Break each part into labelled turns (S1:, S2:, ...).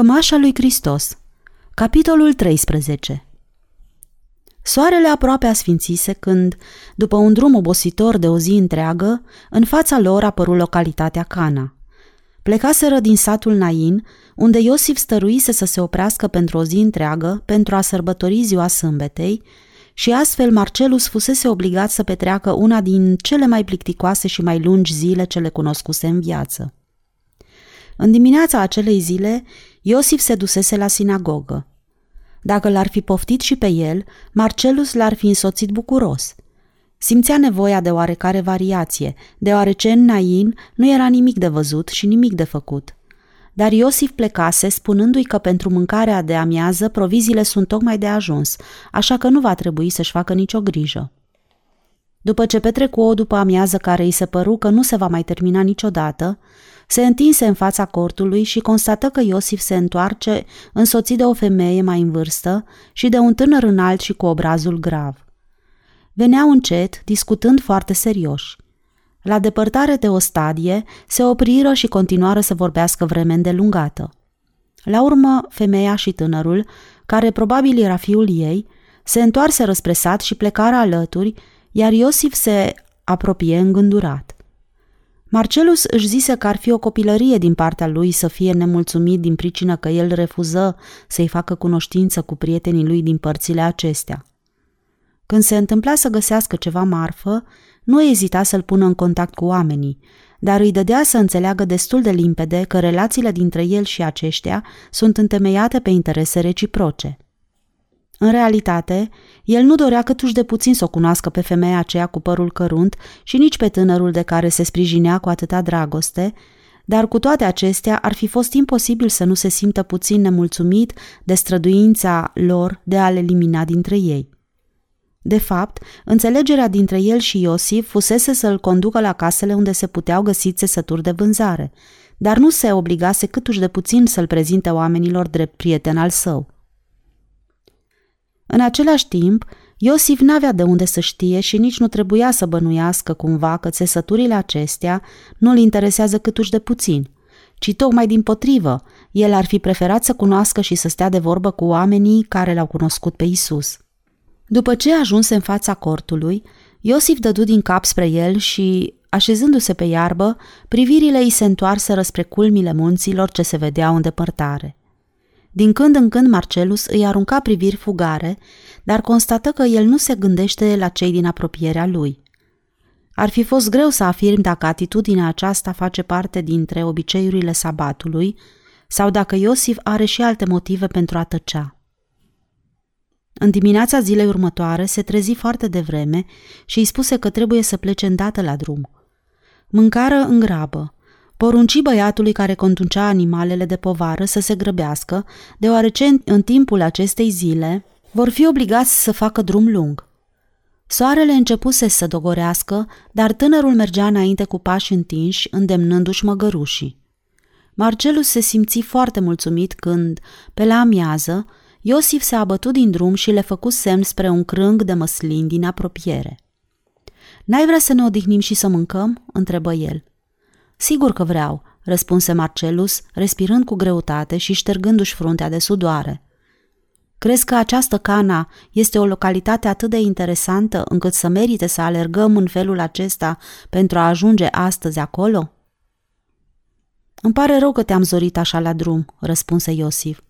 S1: Cămașa lui Hristos Capitolul 13 Soarele aproape asfințise când, după un drum obositor de o zi întreagă, în fața lor apăru localitatea Cana. Plecaseră din satul Nain, unde Iosif stăruise să se oprească pentru o zi întreagă pentru a sărbători ziua sâmbetei și astfel Marcelus fusese obligat să petreacă una din cele mai plicticoase și mai lungi zile ce le cunoscuse în viață. În dimineața acelei zile, Iosif se dusese la sinagogă. Dacă l-ar fi poftit și pe el, Marcelus l-ar fi însoțit bucuros. Simțea nevoia de oarecare variație, deoarece în Nain nu era nimic de văzut și nimic de făcut. Dar Iosif plecase, spunându-i că pentru mâncarea de amiază proviziile sunt tocmai de ajuns, așa că nu va trebui să-și facă nicio grijă. După ce petrecu o după amiază care îi se păru că nu se va mai termina niciodată, se întinse în fața cortului și constată că Iosif se întoarce însoțit de o femeie mai în vârstă și de un tânăr înalt și cu obrazul grav. Veneau încet, discutând foarte serioși. La depărtare de o stadie, se opriră și continuară să vorbească vreme îndelungată. La urmă, femeia și tânărul, care probabil era fiul ei, se întoarse răspresat și plecară alături, iar Iosif se apropie îngândurat. Marcelus își zise că ar fi o copilărie din partea lui să fie nemulțumit din pricină că el refuză să-i facă cunoștință cu prietenii lui din părțile acestea. Când se întâmpla să găsească ceva marfă, nu ezita să-l pună în contact cu oamenii, dar îi dădea să înțeleagă destul de limpede că relațiile dintre el și aceștia sunt întemeiate pe interese reciproce. În realitate, el nu dorea câtuși de puțin să o cunoască pe femeia aceea cu părul cărunt și nici pe tânărul de care se sprijinea cu atâta dragoste, dar cu toate acestea ar fi fost imposibil să nu se simtă puțin nemulțumit de străduința lor de a-l elimina dintre ei. De fapt, înțelegerea dintre el și Iosif fusese să-l conducă la casele unde se puteau găsi țesături de vânzare, dar nu se obligase câtuși de puțin să-l prezinte oamenilor drept prieten al său. În același timp, Iosif n-avea de unde să știe și nici nu trebuia să bănuiască cumva că țesăturile acestea nu-l interesează câtuși de puțin, ci tocmai din potrivă, el ar fi preferat să cunoască și să stea de vorbă cu oamenii care l-au cunoscut pe Isus. După ce ajunse în fața cortului, Iosif dădu din cap spre el și, așezându-se pe iarbă, privirile îi se întoarseră spre culmile munților ce se vedeau în depărtare. Din când în când Marcelus îi arunca priviri fugare, dar constată că el nu se gândește la cei din apropierea lui. Ar fi fost greu să afirm dacă atitudinea aceasta face parte dintre obiceiurile sabatului sau dacă Iosif are și alte motive pentru a tăcea. În dimineața zilei următoare se trezi foarte devreme și îi spuse că trebuie să plece îndată la drum. Mâncară în grabă, Porunci băiatului care conducea animalele de povară să se grăbească, deoarece în timpul acestei zile vor fi obligați să facă drum lung. Soarele începuse să dogorească, dar tânărul mergea înainte cu pași întinși, îndemnându-și măgărușii. Marcelus se simți foarte mulțumit când, pe la amiază, Iosif se abătu din drum și le făcu semn spre un crâng de măslin din apropiere. N-ai vrea să ne odihnim și să mâncăm?" întrebă el. Sigur că vreau, răspunse Marcelus, respirând cu greutate și ștergându-și fruntea de sudoare. Crezi că această cana este o localitate atât de interesantă încât să merite să alergăm în felul acesta pentru a ajunge astăzi acolo? Îmi pare rău că te-am zorit așa la drum, răspunse Iosif.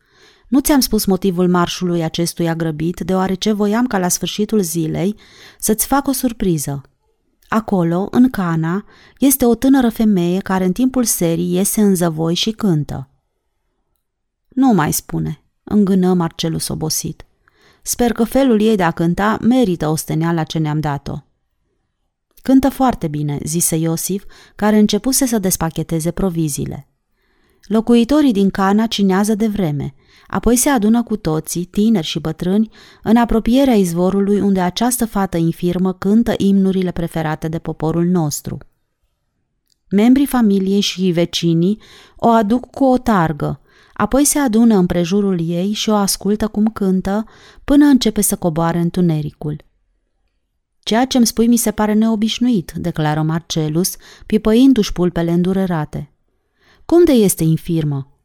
S1: Nu ți-am spus motivul marșului acestuia grăbit, deoarece voiam ca la sfârșitul zilei să-ți fac o surpriză. Acolo, în Cana, este o tânără femeie care în timpul serii iese în zăvoi și cântă. Nu mai spune, îngână Marcelus obosit. Sper că felul ei de a cânta merită osteneala ce ne-am dat-o. Cântă foarte bine, zise Iosif, care începuse să despacheteze proviziile. Locuitorii din Cana cinează de vreme, apoi se adună cu toții, tineri și bătrâni, în apropierea izvorului unde această fată infirmă cântă imnurile preferate de poporul nostru. Membrii familiei și vecinii o aduc cu o targă, apoi se adună împrejurul ei și o ascultă cum cântă până începe să coboare întunericul. Ceea ce îmi spui mi se pare neobișnuit, declară Marcelus, pipăindu-și pulpele îndurerate. Cum de este infirmă?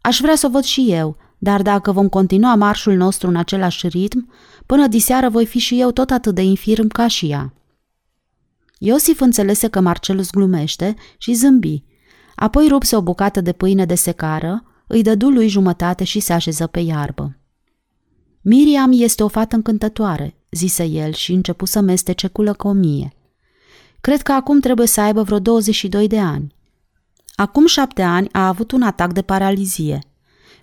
S1: Aș vrea să o văd și eu, dar dacă vom continua marșul nostru în același ritm, până diseară voi fi și eu tot atât de infirm ca și ea. Iosif înțelese că Marcelus glumește și zâmbi. Apoi rupse o bucată de pâine de secară, îi dădu lui jumătate și se așeză pe iarbă. Miriam este o fată încântătoare, zise el și începu să mestece cu lăcomie. Cred că acum trebuie să aibă vreo 22 de ani. Acum șapte ani a avut un atac de paralizie.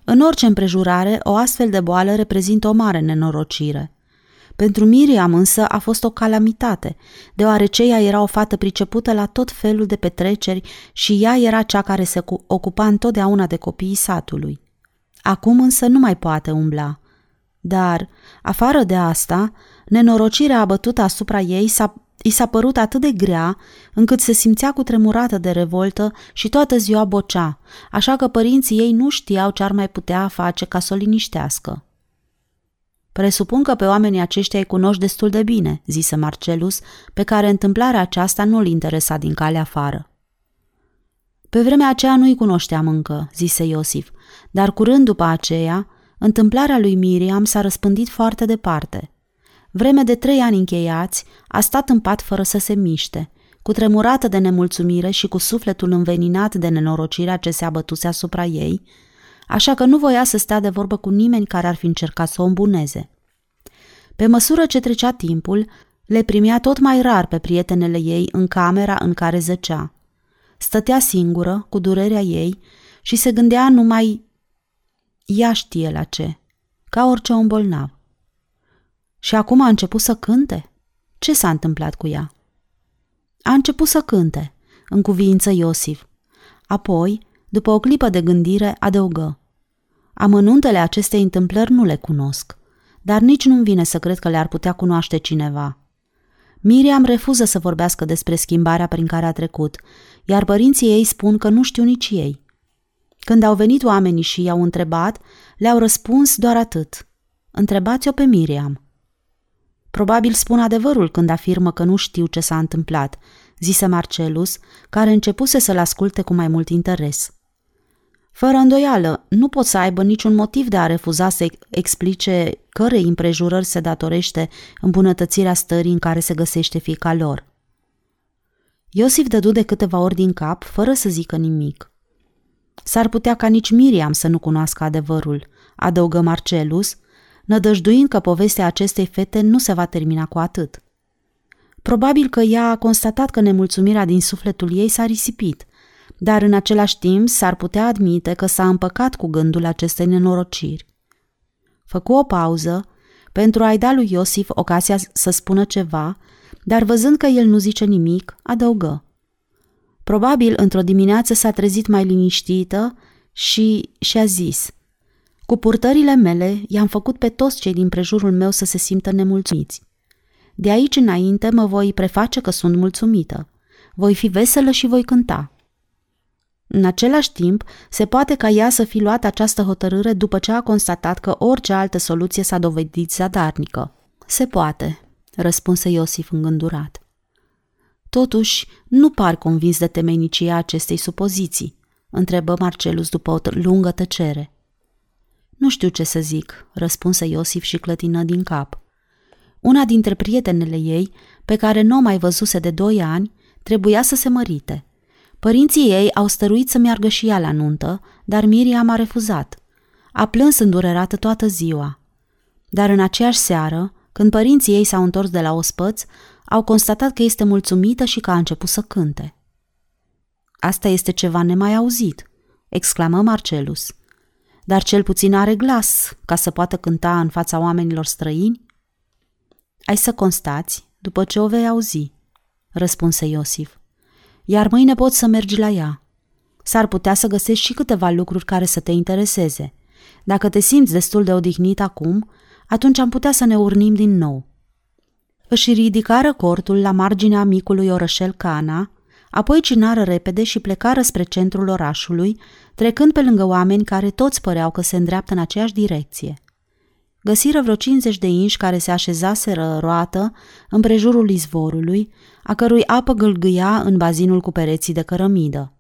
S1: În orice împrejurare, o astfel de boală reprezintă o mare nenorocire. Pentru Miriam însă a fost o calamitate, deoarece ea era o fată pricepută la tot felul de petreceri și ea era cea care se ocupa întotdeauna de copiii satului. Acum însă nu mai poate umbla. Dar, afară de asta, nenorocirea abătută asupra ei s-a I s-a părut atât de grea, încât se simțea cu tremurată de revoltă și toată ziua bocea, așa că părinții ei nu știau ce ar mai putea face ca să o liniștească. Presupun că pe oamenii aceștia îi cunoști destul de bine, zise Marcelus, pe care întâmplarea aceasta nu-l interesa din calea afară. Pe vremea aceea nu-i cunoșteam încă, zise Iosif, dar curând după aceea, întâmplarea lui Miriam s-a răspândit foarte departe. Vreme de trei ani încheiați, a stat în pat fără să se miște, cu tremurată de nemulțumire și cu sufletul înveninat de nenorocirea ce se abătuse asupra ei, așa că nu voia să stea de vorbă cu nimeni care ar fi încercat să o îmbuneze. Pe măsură ce trecea timpul, le primea tot mai rar pe prietenele ei în camera în care zăcea. Stătea singură, cu durerea ei, și se gândea numai ea știe la ce, ca orice om bolnav. Și acum a început să cânte? Ce s-a întâmplat cu ea? A început să cânte, în cuvință Iosif. Apoi, după o clipă de gândire, adăugă. Amănuntele acestei întâmplări nu le cunosc, dar nici nu-mi vine să cred că le-ar putea cunoaște cineva. Miriam refuză să vorbească despre schimbarea prin care a trecut, iar părinții ei spun că nu știu nici ei. Când au venit oamenii și i-au întrebat, le-au răspuns doar atât. Întrebați-o pe Miriam. Probabil spun adevărul când afirmă că nu știu ce s-a întâmplat, zise Marcelus, care începuse să-l asculte cu mai mult interes. Fără îndoială, nu pot să aibă niciun motiv de a refuza să explice cărei împrejurări se datorește îmbunătățirea stării în care se găsește fica lor. Iosif dădu de câteva ori din cap, fără să zică nimic. S-ar putea ca nici Miriam să nu cunoască adevărul, adăugă Marcelus, nădăjduind că povestea acestei fete nu se va termina cu atât. Probabil că ea a constatat că nemulțumirea din sufletul ei s-a risipit, dar în același timp s-ar putea admite că s-a împăcat cu gândul acestei nenorociri. Făcu o pauză pentru a-i da lui Iosif ocazia să spună ceva, dar văzând că el nu zice nimic, adăugă. Probabil într-o dimineață s-a trezit mai liniștită și și-a zis – cu purtările mele i-am făcut pe toți cei din prejurul meu să se simtă nemulțumiți. De aici înainte mă voi preface că sunt mulțumită. Voi fi veselă și voi cânta. În același timp, se poate ca ea să fi luat această hotărâre după ce a constatat că orice altă soluție s-a dovedit zadarnică. Se poate, răspunse Iosif îngândurat. Totuși, nu par convins de temeinicia acestei supoziții, întrebă Marcelus după o lungă tăcere. Nu știu ce să zic, răspunse Iosif și clătină din cap. Una dintre prietenele ei, pe care nu o mai văzuse de doi ani, trebuia să se mărite. Părinții ei au stăruit să meargă și ea la nuntă, dar Miriam a refuzat. A plâns îndurerată toată ziua. Dar în aceeași seară, când părinții ei s-au întors de la ospăț, au constatat că este mulțumită și că a început să cânte. Asta este ceva nemai auzit, exclamă Marcelus dar cel puțin are glas ca să poată cânta în fața oamenilor străini? Ai să constați după ce o vei auzi, răspunse Iosif. Iar mâine poți să mergi la ea. S-ar putea să găsești și câteva lucruri care să te intereseze. Dacă te simți destul de odihnit acum, atunci am putea să ne urnim din nou. Își ridicară cortul la marginea micului orășel Cana, Apoi cinară repede și plecară spre centrul orașului, trecând pe lângă oameni care toți păreau că se îndreaptă în aceeași direcție. Găsiră vreo 50 de inși care se așezaseră roată în prejurul izvorului, a cărui apă gâlgâia în bazinul cu pereții de cărămidă.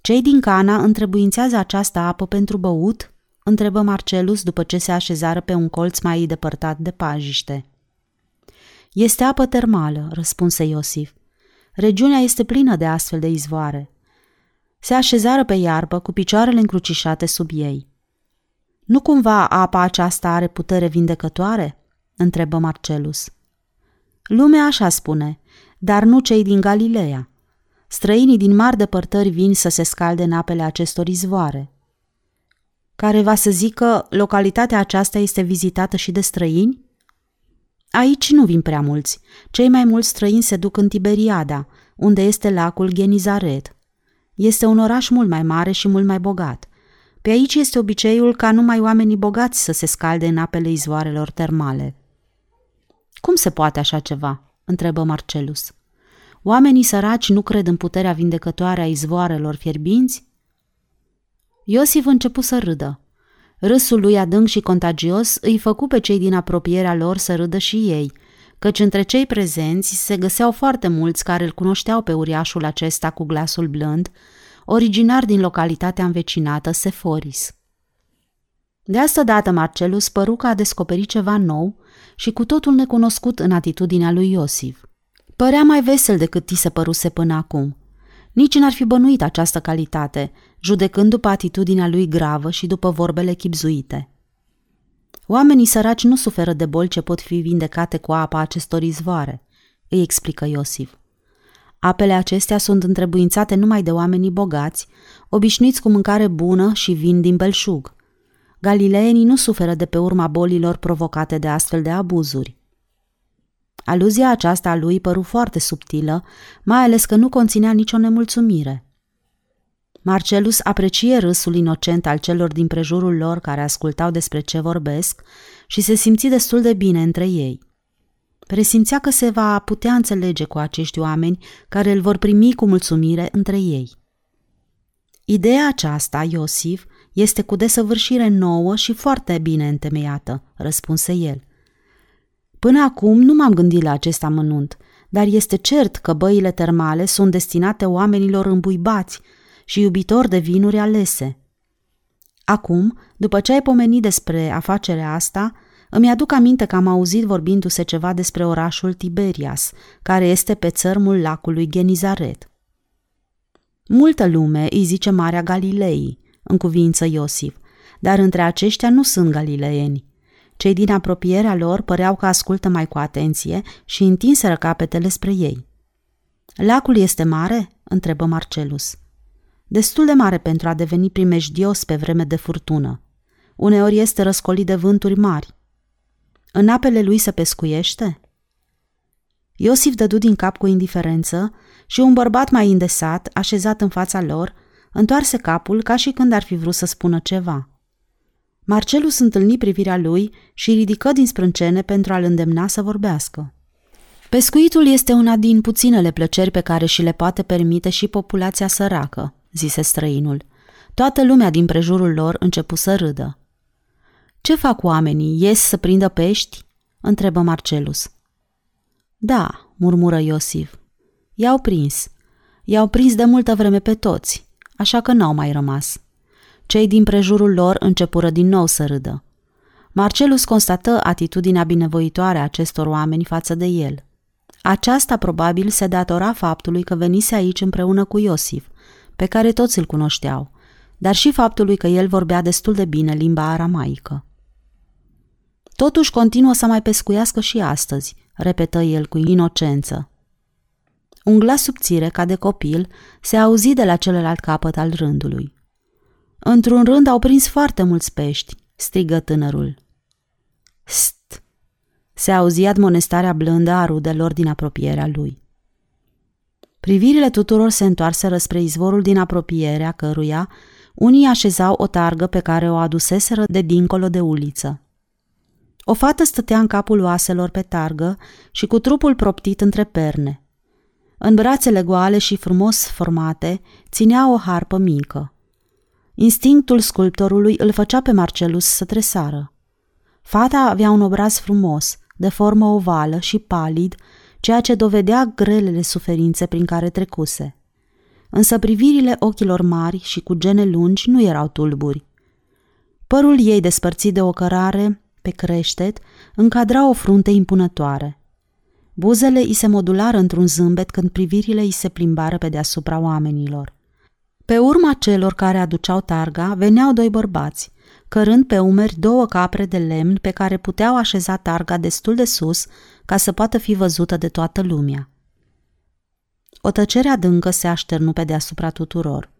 S1: Cei din Cana întrebuințează această apă pentru băut? întrebă Marcelus după ce se așezară pe un colț mai depărtat de pajiște. Este apă termală, răspunse Iosif. Regiunea este plină de astfel de izvoare. Se așezară pe iarbă cu picioarele încrucișate sub ei. Nu cumva apa aceasta are putere vindecătoare? întrebă Marcelus. Lumea așa spune, dar nu cei din Galileea. Străinii din mari depărtări vin să se scalde în apele acestor izvoare. Care va să zică, localitatea aceasta este vizitată și de străini? Aici nu vin prea mulți. Cei mai mulți străini se duc în Tiberiada, unde este lacul Genizaret. Este un oraș mult mai mare și mult mai bogat. Pe aici este obiceiul ca numai oamenii bogați să se scalde în apele izvoarelor termale. Cum se poate așa ceva? întrebă Marcelus. Oamenii săraci nu cred în puterea vindecătoare a izvoarelor fierbinți? Iosif începu să râdă. Râsul lui adânc și contagios îi făcu pe cei din apropierea lor să râdă și ei, căci între cei prezenți se găseau foarte mulți care îl cunoșteau pe uriașul acesta cu glasul blând, originar din localitatea învecinată Seforis. De asta dată Marcelus păru că a descoperit ceva nou și cu totul necunoscut în atitudinea lui Iosif. Părea mai vesel decât ti se păruse până acum. Nici n-ar fi bănuit această calitate, judecând după atitudinea lui gravă și după vorbele chipzuite. Oamenii săraci nu suferă de boli ce pot fi vindecate cu apa acestor izvoare, îi explică Iosif. Apele acestea sunt întrebuințate numai de oamenii bogați, obișnuiți cu mâncare bună și vin din belșug. Galileenii nu suferă de pe urma bolilor provocate de astfel de abuzuri. Aluzia aceasta a lui păru foarte subtilă, mai ales că nu conținea nicio nemulțumire. Marcelus aprecie râsul inocent al celor din prejurul lor care ascultau despre ce vorbesc și se simți destul de bine între ei. Presimțea că se va putea înțelege cu acești oameni care îl vor primi cu mulțumire între ei. Ideea aceasta, Iosif, este cu desăvârșire nouă și foarte bine întemeiată, răspunse el. Până acum nu m-am gândit la acest amănunt, dar este cert că băile termale sunt destinate oamenilor îmbuibați și iubitori de vinuri alese. Acum, după ce ai pomenit despre afacerea asta, îmi aduc aminte că am auzit vorbindu-se ceva despre orașul Tiberias, care este pe țărmul lacului Genizaret. Multă lume îi zice Marea Galilei, în cuvință Iosif, dar între aceștia nu sunt galileeni. Cei din apropierea lor păreau că ascultă mai cu atenție și întinseră capetele spre ei. Lacul este mare?" întrebă Marcelus. Destul de mare pentru a deveni primejdios pe vreme de furtună. Uneori este răscolit de vânturi mari. În apele lui se pescuiește? Iosif dădu din cap cu indiferență și un bărbat mai indesat, așezat în fața lor, întoarse capul ca și când ar fi vrut să spună ceva. Marcelus întâlni privirea lui și ridică din sprâncene pentru a-l îndemna să vorbească. Pescuitul este una din puținele plăceri pe care și le poate permite și populația săracă, zise străinul. Toată lumea din prejurul lor începu să râdă. Ce fac oamenii? Ies să prindă pești?" întrebă Marcelus. Da, murmură Iosif. I-au prins. I-au prins de multă vreme pe toți, așa că n-au mai rămas. Cei din prejurul lor începură din nou să râdă. Marcelus constată atitudinea binevoitoare a acestor oameni față de el. Aceasta probabil se datora faptului că venise aici împreună cu Iosif, pe care toți îl cunoșteau, dar și faptului că el vorbea destul de bine limba aramaică. Totuși continuă să mai pescuiască și astăzi, repetă el cu inocență. Un glas subțire, ca de copil, se auzi de la celălalt capăt al rândului. Într-un rând au prins foarte mulți pești, strigă tânărul. St! Se auzi admonestarea blândă a rudelor din apropierea lui. Privirile tuturor se întoarseră spre izvorul din apropierea căruia unii așezau o targă pe care o aduseseră de dincolo de uliță. O fată stătea în capul oaselor pe targă și cu trupul proptit între perne. În brațele goale și frumos formate ținea o harpă mică. Instinctul sculptorului îl făcea pe Marcelus să tresară. Fata avea un obraz frumos, de formă ovală și palid, ceea ce dovedea grelele suferințe prin care trecuse. însă privirile ochilor mari și cu gene lungi nu erau tulburi. Părul ei despărțit de o cărare pe creștet încadra o frunte impunătoare. Buzele îi se modulară într-un zâmbet când privirile îi se plimbară pe deasupra oamenilor. Pe urma celor care aduceau targa veneau doi bărbați, cărând pe umeri două capre de lemn pe care puteau așeza targa destul de sus ca să poată fi văzută de toată lumea. O tăcere adâncă se așternu pe deasupra tuturor,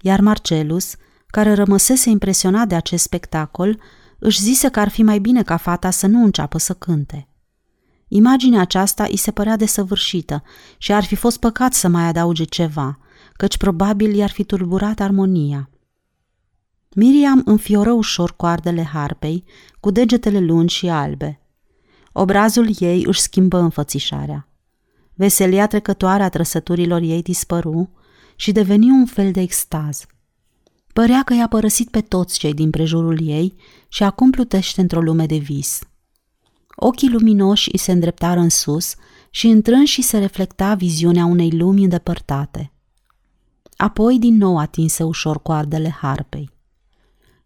S1: iar Marcelus, care rămăsese impresionat de acest spectacol, își zise că ar fi mai bine ca fata să nu înceapă să cânte. Imaginea aceasta îi se părea desăvârșită și ar fi fost păcat să mai adauge ceva, căci probabil i-ar fi tulburat armonia. Miriam înfioră ușor coardele harpei, cu degetele lungi și albe. Obrazul ei își schimbă înfățișarea. Veselia trecătoare a trăsăturilor ei dispăru și deveni un fel de extaz. Părea că i-a părăsit pe toți cei din prejurul ei și acum plutește într-o lume de vis. Ochii luminoși îi se îndreptară în sus și întrânși se reflecta viziunea unei lumi îndepărtate. Apoi din nou atinse ușor coardele harpei.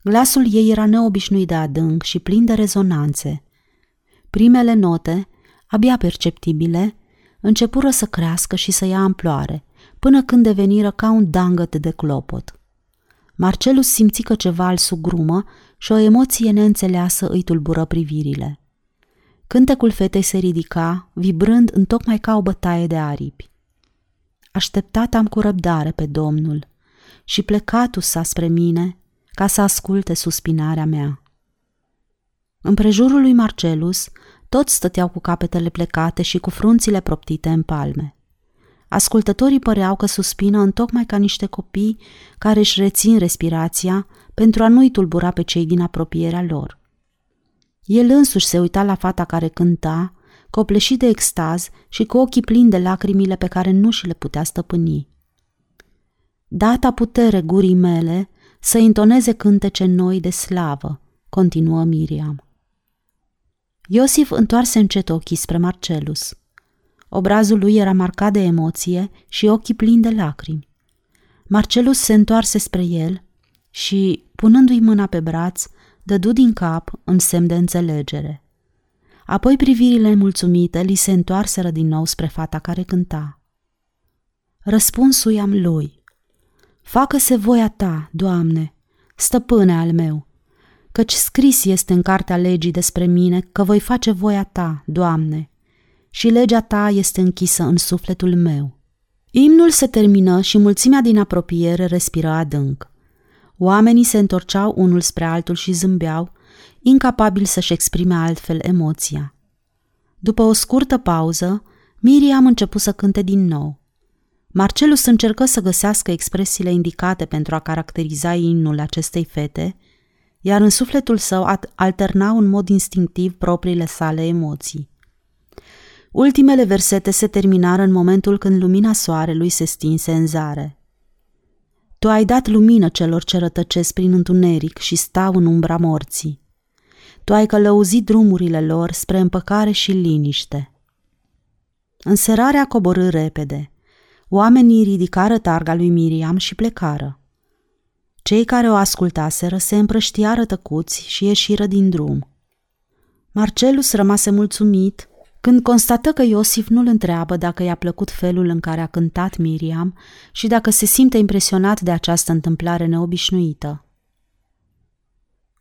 S1: Glasul ei era neobișnuit de adânc și plin de rezonanțe. Primele note, abia perceptibile, începură să crească și să ia amploare, până când deveniră ca un dangăt de clopot. Marcelus simți că ceva îl sugrumă și o emoție neînțeleasă îi tulbură privirile. Cântecul fetei se ridica, vibrând în tocmai ca o bătaie de aripi. Așteptat am cu răbdare pe Domnul și plecatul sa spre mine ca să asculte suspinarea mea. În prejurul lui Marcelus, toți stăteau cu capetele plecate și cu frunțile proptite în palme. Ascultătorii păreau că suspină în tocmai ca niște copii care își rețin respirația pentru a nu-i tulbura pe cei din apropierea lor. El însuși se uita la fata care cânta, copleșit de extaz și cu ochii plini de lacrimile pe care nu și le putea stăpâni. Data putere gurii mele să intoneze cântece noi de slavă, continuă Miriam. Iosif întoarse încet ochii spre Marcelus. Obrazul lui era marcat de emoție și ochii plini de lacrimi. Marcelus se întoarse spre el și, punându-i mâna pe braț, dădu din cap în semn de înțelegere. Apoi privirile mulțumite li se întoarseră din nou spre fata care cânta. Răspunsul am lui. Facă-se voia ta, Doamne, stăpâne al meu, căci scris este în cartea legii despre mine că voi face voia ta, Doamne, și legea ta este închisă în sufletul meu. Imnul se termină și mulțimea din apropiere respiră adânc. Oamenii se întorceau unul spre altul și zâmbeau, incapabili să-și exprime altfel emoția. După o scurtă pauză, Miriam început să cânte din nou. Marcelus încercă să găsească expresiile indicate pentru a caracteriza imnul acestei fete, iar în sufletul său alternau în mod instinctiv propriile sale emoții. Ultimele versete se terminară în momentul când lumina soarelui se stinse în zare. Tu ai dat lumină celor ce rătăcesc prin întuneric și stau în umbra morții. Tu ai călăuzit drumurile lor spre împăcare și liniște. Înserarea coborâ repede. Oamenii ridicară targa lui Miriam și plecară. Cei care o ascultaseră se împrăștiară tăcuți și ieșiră din drum. Marcelus rămase mulțumit când constată că Iosif nu-l întreabă dacă i-a plăcut felul în care a cântat Miriam și dacă se simte impresionat de această întâmplare neobișnuită.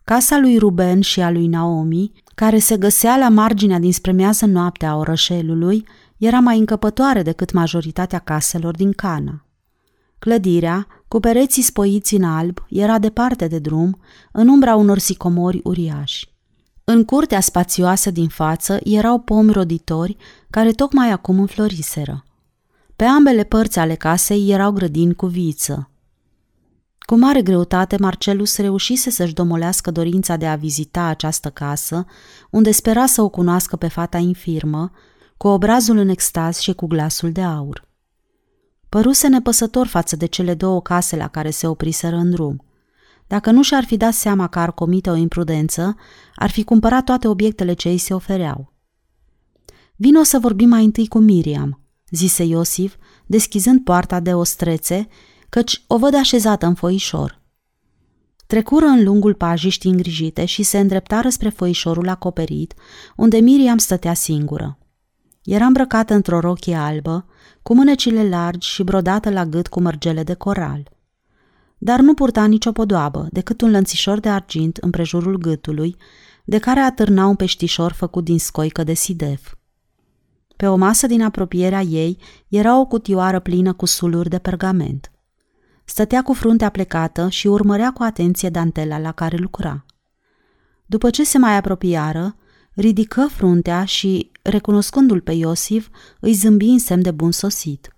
S1: Casa lui Ruben și a lui Naomi, care se găsea la marginea dinspre miază noaptea a orășelului, era mai încăpătoare decât majoritatea caselor din Cana. Clădirea, cu pereții spoiți în alb, era departe de drum, în umbra unor sicomori uriași. În curtea spațioasă din față erau pomi roditori care tocmai acum înfloriseră. Pe ambele părți ale casei erau grădini cu viță. Cu mare greutate, Marcelus reușise să-și domolească dorința de a vizita această casă, unde spera să o cunoască pe fata infirmă, cu obrazul în extaz și cu glasul de aur. Păruse nepăsător față de cele două case la care se opriseră în drum – dacă nu și-ar fi dat seama că ar comite o imprudență, ar fi cumpărat toate obiectele ce îi se ofereau. Vino să vorbim mai întâi cu Miriam, zise Iosif, deschizând poarta de ostrețe căci o văd așezată în foișor. Trecură în lungul pajiștii îngrijite și se îndreptară spre foișorul acoperit, unde Miriam stătea singură. Era îmbrăcată într-o rochie albă, cu mânecile largi și brodată la gât cu mărgele de coral. Dar nu purta nicio podoabă, decât un lănțișor de argint împrejurul gâtului, de care atârna un peștișor făcut din scoică de sidef. Pe o masă din apropierea ei era o cutioară plină cu suluri de pergament. Stătea cu fruntea plecată și urmărea cu atenție dantela la care lucra. După ce se mai apropiară, ridică fruntea și, recunoscându-l pe Iosif, îi zâmbi în semn de bun sosit.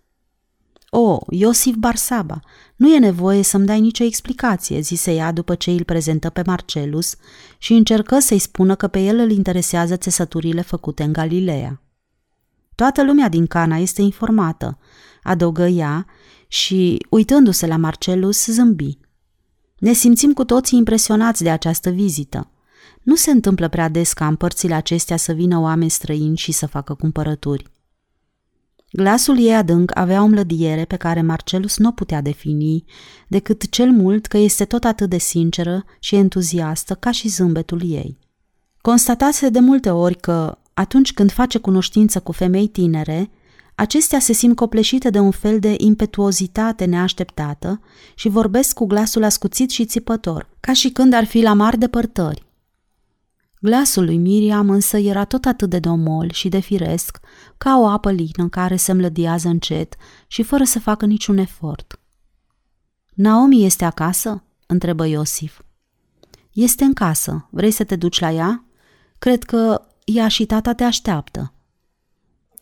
S1: O, Iosif Barsaba, nu e nevoie să-mi dai nicio explicație, zise ea după ce îl prezentă pe Marcelus și încercă să-i spună că pe el îl interesează țesăturile făcute în Galileea. Toată lumea din Cana este informată, adăugă ea și, uitându-se la Marcelus, zâmbi. Ne simțim cu toții impresionați de această vizită. Nu se întâmplă prea des ca în părțile acestea să vină oameni străini și să facă cumpărături. Glasul ei adânc avea o mlădiere pe care Marcelus nu o putea defini, decât cel mult că este tot atât de sinceră și entuziastă ca și zâmbetul ei. Constatase de multe ori că, atunci când face cunoștință cu femei tinere, acestea se simt copleșite de un fel de impetuozitate neașteptată și vorbesc cu glasul ascuțit și țipător, ca și când ar fi la mari depărtări. Glasul lui Miriam însă era tot atât de domol și de firesc, ca o apă lină care se mlădiază încet și fără să facă niciun efort. Naomi este acasă?" întrebă Iosif. Este în casă. Vrei să te duci la ea? Cred că ea și tata te așteaptă.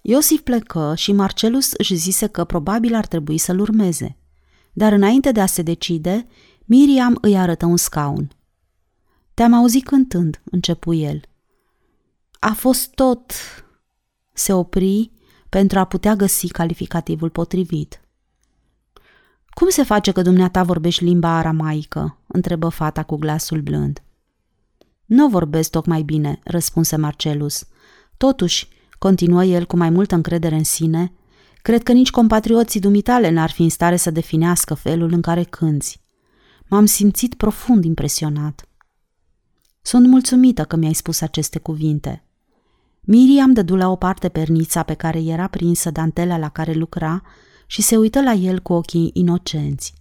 S1: Iosif plecă și Marcelus își zise că probabil ar trebui să-l urmeze. Dar înainte de a se decide, Miriam îi arătă un scaun. Te-am auzit cântând, începu el. A fost tot... Se opri pentru a putea găsi calificativul potrivit. Cum se face că dumneata vorbești limba aramaică?" întrebă fata cu glasul blând. Nu vorbesc tocmai bine, răspunse Marcelus. Totuși, continuă el cu mai multă încredere în sine, cred că nici compatrioții dumitale n-ar fi în stare să definească felul în care cânți. M-am simțit profund impresionat. Sunt mulțumită că mi-ai spus aceste cuvinte. Miriam dădu la o parte pernița pe care era prinsă dantela la care lucra și se uită la el cu ochii inocenți.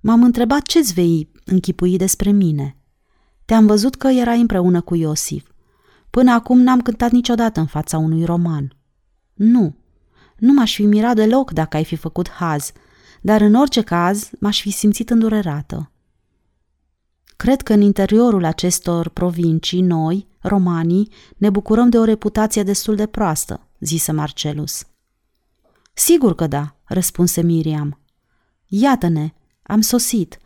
S1: M-am întrebat ce-ți vei închipui despre mine – te-am văzut că erai împreună cu Iosif. Până acum n-am cântat niciodată în fața unui roman. Nu, nu m-aș fi mirat deloc dacă ai fi făcut haz, dar în orice caz m-aș fi simțit îndurerată. Cred că în interiorul acestor provincii, noi, romanii, ne bucurăm de o reputație destul de proastă, zise Marcelus. Sigur că da, răspunse Miriam. Iată-ne, am sosit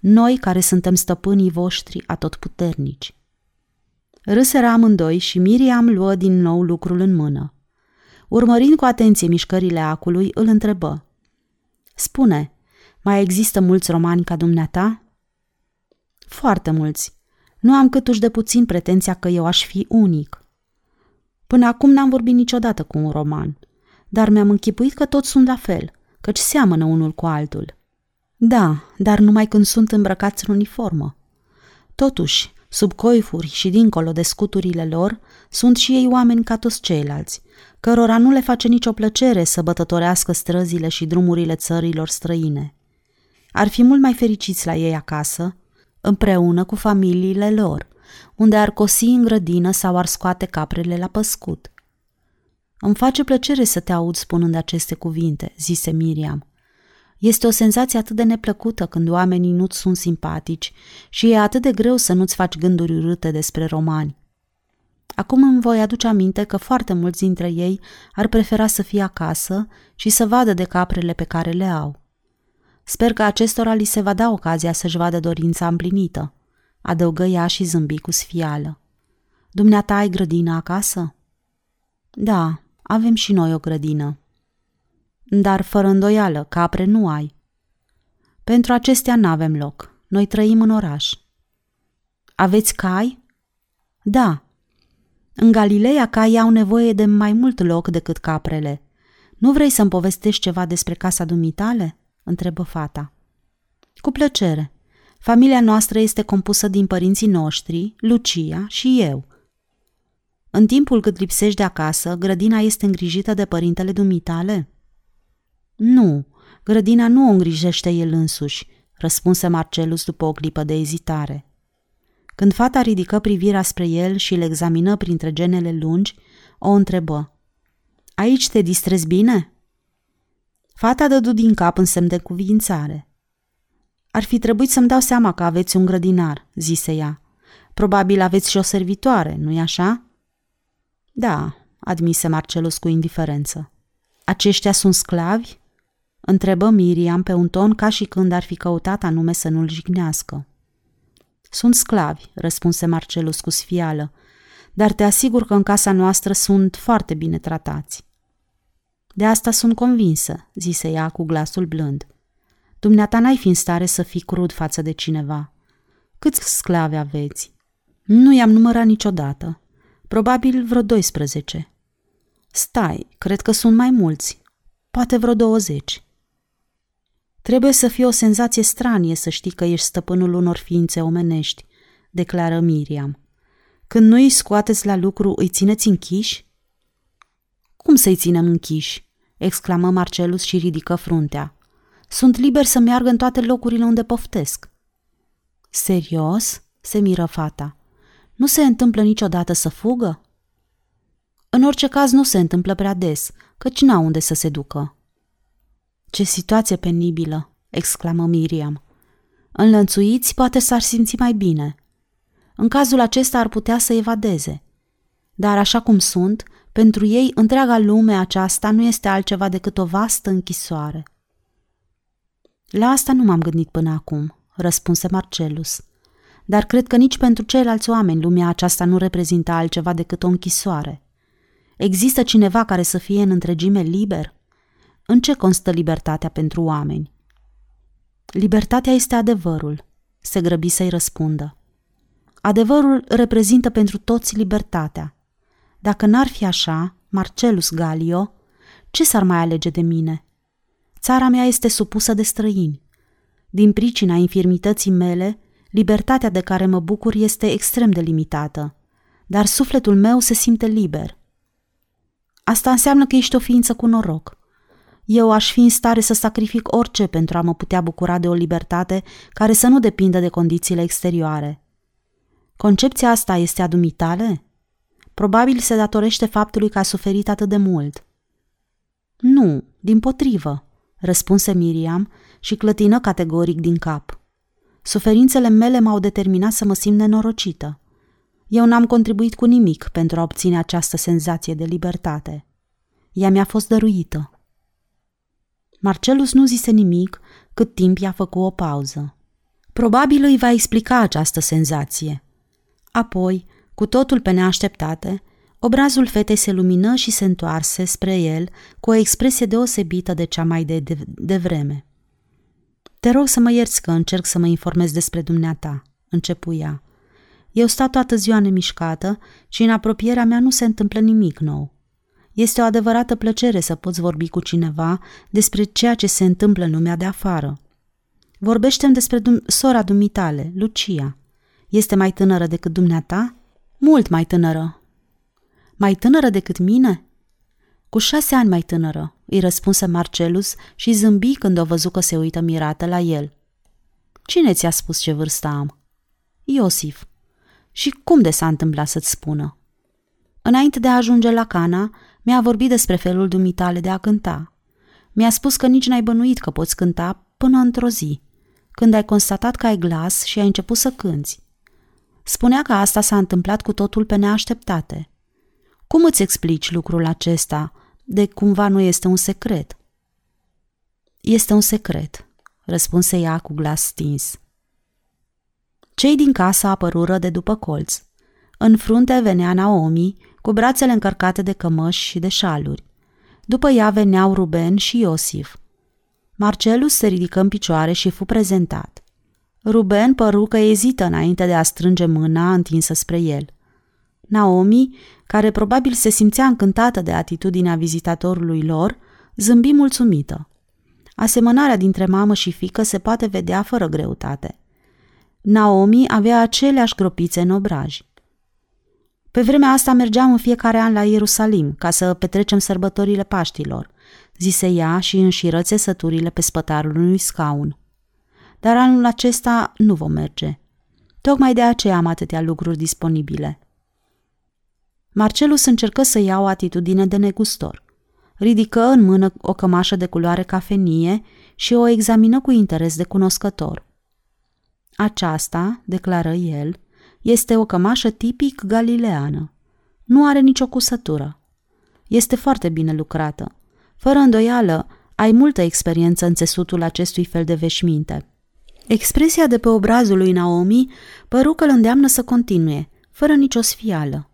S1: noi care suntem stăpânii voștri atotputernici. Râseră amândoi și Miriam luă din nou lucrul în mână. Urmărind cu atenție mișcările acului, îl întrebă. Spune, mai există mulți romani ca dumneata? Foarte mulți. Nu am câtuși de puțin pretenția că eu aș fi unic. Până acum n-am vorbit niciodată cu un roman, dar mi-am închipuit că toți sunt la fel, căci seamănă unul cu altul. Da, dar numai când sunt îmbrăcați în uniformă. Totuși, sub coifuri și dincolo de scuturile lor, sunt și ei oameni ca toți ceilalți, cărora nu le face nicio plăcere să bătătorească străzile și drumurile țărilor străine. Ar fi mult mai fericiți la ei acasă, împreună cu familiile lor, unde ar cosi în grădină sau ar scoate caprele la păscut. Îmi face plăcere să te aud spunând aceste cuvinte, zise Miriam. Este o senzație atât de neplăcută când oamenii nu-ți sunt simpatici și e atât de greu să nu-ți faci gânduri urâte despre romani. Acum îmi voi aduce aminte că foarte mulți dintre ei ar prefera să fie acasă și să vadă de caprele pe care le au. Sper că acestora li se va da ocazia să-și vadă dorința împlinită, adăugă ea și zâmbi cu sfială. Dumneata ai grădină acasă? Da, avem și noi o grădină, dar fără îndoială, capre nu ai. Pentru acestea n-avem loc. Noi trăim în oraș. Aveți cai? Da. În Galileea caii au nevoie de mai mult loc decât caprele. Nu vrei să-mi povestești ceva despre casa dumitale? întrebă fata. Cu plăcere. Familia noastră este compusă din părinții noștri, Lucia și eu. În timpul cât lipsești de acasă, grădina este îngrijită de părintele dumitale? Nu, grădina nu o îngrijește el însuși, răspunse Marcelus după o clipă de ezitare. Când fata ridică privirea spre el și îl examină printre genele lungi, o întrebă. Aici te distrezi bine?" Fata dădu din cap în semn de cuvințare. Ar fi trebuit să-mi dau seama că aveți un grădinar," zise ea. Probabil aveți și o servitoare, nu-i așa?" Da," admise Marcelus cu indiferență. Aceștia sunt sclavi?" Întrebă Miriam pe un ton ca și când ar fi căutat anume să nu-l jignească. Sunt sclavi, răspunse Marcelus cu sfială, dar te asigur că în casa noastră sunt foarte bine tratați. De asta sunt convinsă, zise ea cu glasul blând. Dumneata n-ai fi în stare să fii crud față de cineva. Câți sclavi aveți? Nu i-am numărat niciodată. Probabil vreo 12. Stai, cred că sunt mai mulți. Poate vreo 20. Trebuie să fie o senzație stranie să știi că ești stăpânul unor ființe omenești, declară Miriam. Când nu îi scoateți la lucru, îi țineți închiși? Cum să-i ținem închiși? exclamă Marcelus și ridică fruntea. Sunt liber să meargă în toate locurile unde poftesc. Serios? se miră fata. Nu se întâmplă niciodată să fugă? În orice caz nu se întâmplă prea des, căci n-au unde să se ducă. Ce situație penibilă!" exclamă Miriam. Înlănțuiți, poate s-ar simți mai bine. În cazul acesta ar putea să evadeze. Dar așa cum sunt, pentru ei întreaga lume aceasta nu este altceva decât o vastă închisoare. La asta nu m-am gândit până acum, răspunse Marcelus. Dar cred că nici pentru ceilalți oameni lumea aceasta nu reprezintă altceva decât o închisoare. Există cineva care să fie în întregime liber? În ce constă libertatea pentru oameni? Libertatea este adevărul, se grăbi să-i răspundă. Adevărul reprezintă pentru toți libertatea. Dacă n-ar fi așa, Marcelus Galio, ce s-ar mai alege de mine? Țara mea este supusă de străini. Din pricina infirmității mele, libertatea de care mă bucur este extrem de limitată, dar sufletul meu se simte liber. Asta înseamnă că ești o ființă cu noroc eu aș fi în stare să sacrific orice pentru a mă putea bucura de o libertate care să nu depindă de condițiile exterioare. Concepția asta este a dumitale? Probabil se datorește faptului că a suferit atât de mult. Nu, din potrivă, răspunse Miriam și clătină categoric din cap. Suferințele mele m-au determinat să mă simt nenorocită. Eu n-am contribuit cu nimic pentru a obține această senzație de libertate. Ea mi-a fost dăruită. Marcelus nu zise nimic cât timp i-a făcut o pauză. Probabil îi va explica această senzație. Apoi, cu totul pe neașteptate, obrazul fetei se lumină și se întoarse spre el cu o expresie deosebită de cea mai de, de, de vreme. Te rog să mă ierți că încerc să mă informez despre dumneata, începu ea. Eu stau toată ziua nemișcată și în apropierea mea nu se întâmplă nimic nou. Este o adevărată plăcere să poți vorbi cu cineva despre ceea ce se întâmplă în lumea de afară. Vorbește-mi despre dum- sora dumitale, Lucia. Este mai tânără decât dumneata? Mult mai tânără. Mai tânără decât mine? Cu șase ani mai tânără, îi răspunse Marcelus și zâmbi când o văzu că se uită mirată la el. Cine ți-a spus ce vârstă am? Iosif. Și cum de s-a întâmplat să-ți spună? Înainte de a ajunge la Cana, mi-a vorbit despre felul dumitale de a cânta. Mi-a spus că nici n-ai bănuit că poți cânta până într-o zi, când ai constatat că ai glas și ai început să cânți. Spunea că asta s-a întâmplat cu totul pe neașteptate. Cum îți explici lucrul acesta, de cumva nu este un secret? Este un secret, răspunse ea cu glas stins. Cei din casă apărură de după colț. În frunte venea Naomi, cu brațele încărcate de cămăși și de șaluri. După ea veneau Ruben și Iosif. Marcelus se ridică în picioare și fu prezentat. Ruben păru că ezită înainte de a strânge mâna întinsă spre el. Naomi, care probabil se simțea încântată de atitudinea vizitatorului lor, zâmbi mulțumită. Asemănarea dintre mamă și fică se poate vedea fără greutate. Naomi avea aceleași gropițe în obraji. Pe vremea asta mergeam în fiecare an la Ierusalim ca să petrecem sărbătorile Paștilor, zise ea și înșiră țesăturile pe spătarul unui scaun. Dar anul acesta nu vom merge. Tocmai de aceea am atâtea lucruri disponibile. Marcelus încercă să ia o atitudine de negustor. Ridică în mână o cămașă de culoare cafenie și o examină cu interes de cunoscător. Aceasta, declară el, este o cămașă tipic galileană. Nu are nicio cusătură. Este foarte bine lucrată. Fără îndoială, ai multă experiență în țesutul acestui fel de veșminte. Expresia de pe obrazul lui Naomi păru că îl îndeamnă să continue, fără nicio sfială.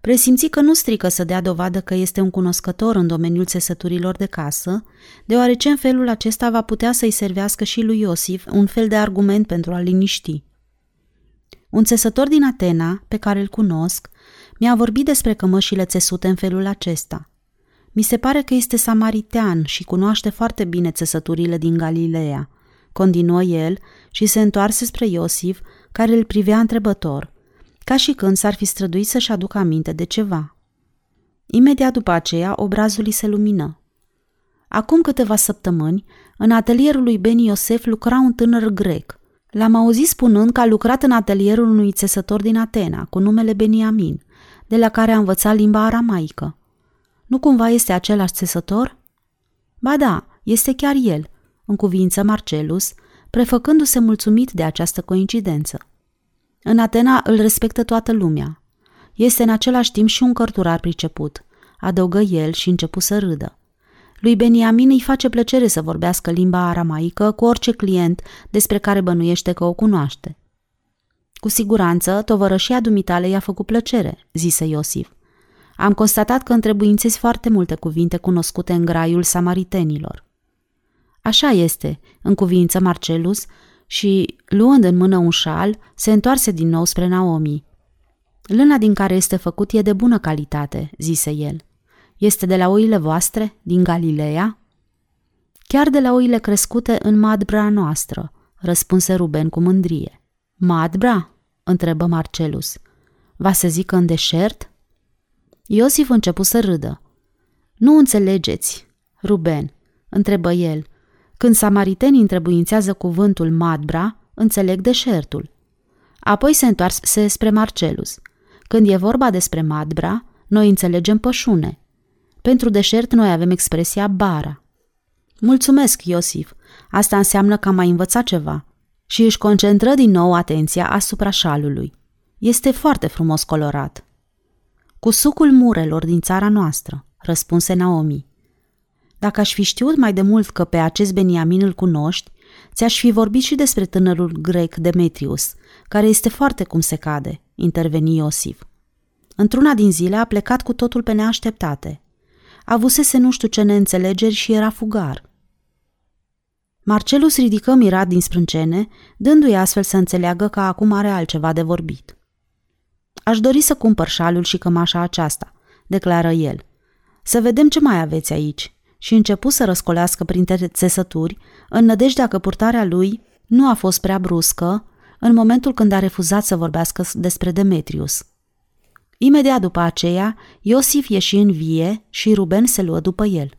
S1: Presimți că nu strică să dea dovadă că este un cunoscător în domeniul țesăturilor de casă, deoarece în felul acesta va putea să-i servească și lui Iosif un fel de argument pentru a liniști. Un țesător din Atena, pe care îl cunosc, mi-a vorbit despre cămășile țesute în felul acesta. Mi se pare că este samaritean și cunoaște foarte bine țesăturile din Galileea, continuă el și se întoarse spre Iosif, care îl privea întrebător – ca și când s-ar fi străduit să-și aducă aminte de ceva. Imediat după aceea, obrazul îi se lumină. Acum câteva săptămâni, în atelierul lui Beni Iosef lucra un tânăr grec. L-am auzit spunând că a lucrat în atelierul unui țesător din Atena, cu numele Beniamin, de la care a învățat limba aramaică. Nu cumva este același țesător? Ba da, este chiar el, în cuvință Marcelus, prefăcându-se mulțumit de această coincidență. În Atena îl respectă toată lumea. Este în același timp și un cărturar priceput, adăugă el și începu să râdă. Lui Beniamin îi face plăcere să vorbească limba aramaică cu orice client despre care bănuiește că o cunoaște. Cu siguranță, tovărășia dumitale i-a făcut plăcere, zise Iosif. Am constatat că întrebuințezi foarte multe cuvinte cunoscute în graiul samaritenilor. Așa este, în cuvință Marcelus, și, luând în mână un șal, se întoarse din nou spre Naomi. Lâna din care este făcut e de bună calitate, zise el. Este de la oile voastre, din Galileea? Chiar de la oile crescute în Madbra noastră, răspunse Ruben cu mândrie. Madbra? întrebă Marcelus. Va să zică în deșert? Iosif începu să râdă. Nu înțelegeți, Ruben, întrebă el, când samaritenii întrebuințează cuvântul Madbra, înțeleg deșertul. Apoi se întoarse spre Marcelus. Când e vorba despre Madbra, noi înțelegem pășune. Pentru deșert noi avem expresia bara. Mulțumesc, Iosif. Asta înseamnă că am mai învățat ceva. Și își concentră din nou atenția asupra șalului. Este foarte frumos colorat. Cu sucul murelor din țara noastră, răspunse Naomi. Dacă aș fi știut mai de mult că pe acest Beniamin îl cunoști, ți-aș fi vorbit și despre tânărul grec Demetrius, care este foarte cum se cade, interveni Iosif. Într-una din zile a plecat cu totul pe neașteptate. Avusese nu știu ce neînțelegeri și era fugar. Marcelus ridică mirat din sprâncene, dându-i astfel să înțeleagă că acum are altceva de vorbit. Aș dori să cumpăr șalul și cămașa aceasta, declară el. Să vedem ce mai aveți aici și începu să răscolească printre țesături, în nădejdea că purtarea lui nu a fost prea bruscă în momentul când a refuzat să vorbească despre Demetrius. Imediat după aceea, Iosif ieși în vie și Ruben se luă după el.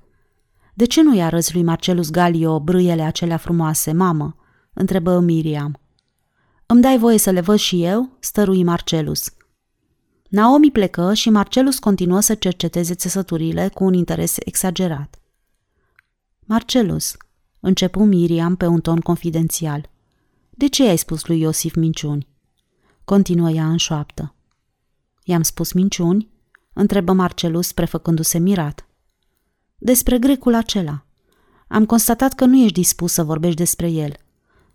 S1: De ce nu-i arăți lui Marcelus Galio brâiele acelea frumoase, mamă?" întrebă Miriam. Îmi dai voie să le văd și eu?" stărui Marcelus. Naomi plecă și Marcelus continuă să cerceteze țesăturile cu un interes exagerat. Marcelus, începu Miriam pe un ton confidențial. De ce ai spus lui Iosif minciuni? Continuă ea în șoaptă. I-am spus minciuni? Întrebă Marcelus, prefăcându-se mirat. Despre grecul acela. Am constatat că nu ești dispus să vorbești despre el.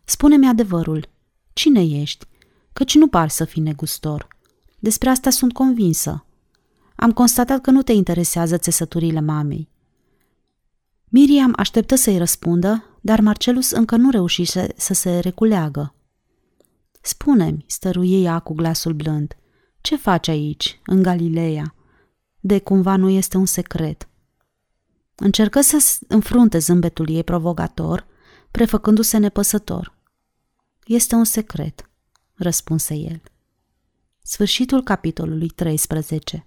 S1: Spune-mi adevărul. Cine ești? Căci nu par să fii negustor. Despre asta sunt convinsă. Am constatat că nu te interesează țesăturile mamei. Miriam așteptă să-i răspundă, dar Marcelus încă nu reușise să se reculeagă. Spune-mi, stăruie ea cu glasul blând, ce faci aici, în Galileea? De cumva nu este un secret. Încercă să înfrunte zâmbetul ei provocator, prefăcându-se nepăsător. Este un secret, răspunse el. Sfârșitul capitolului 13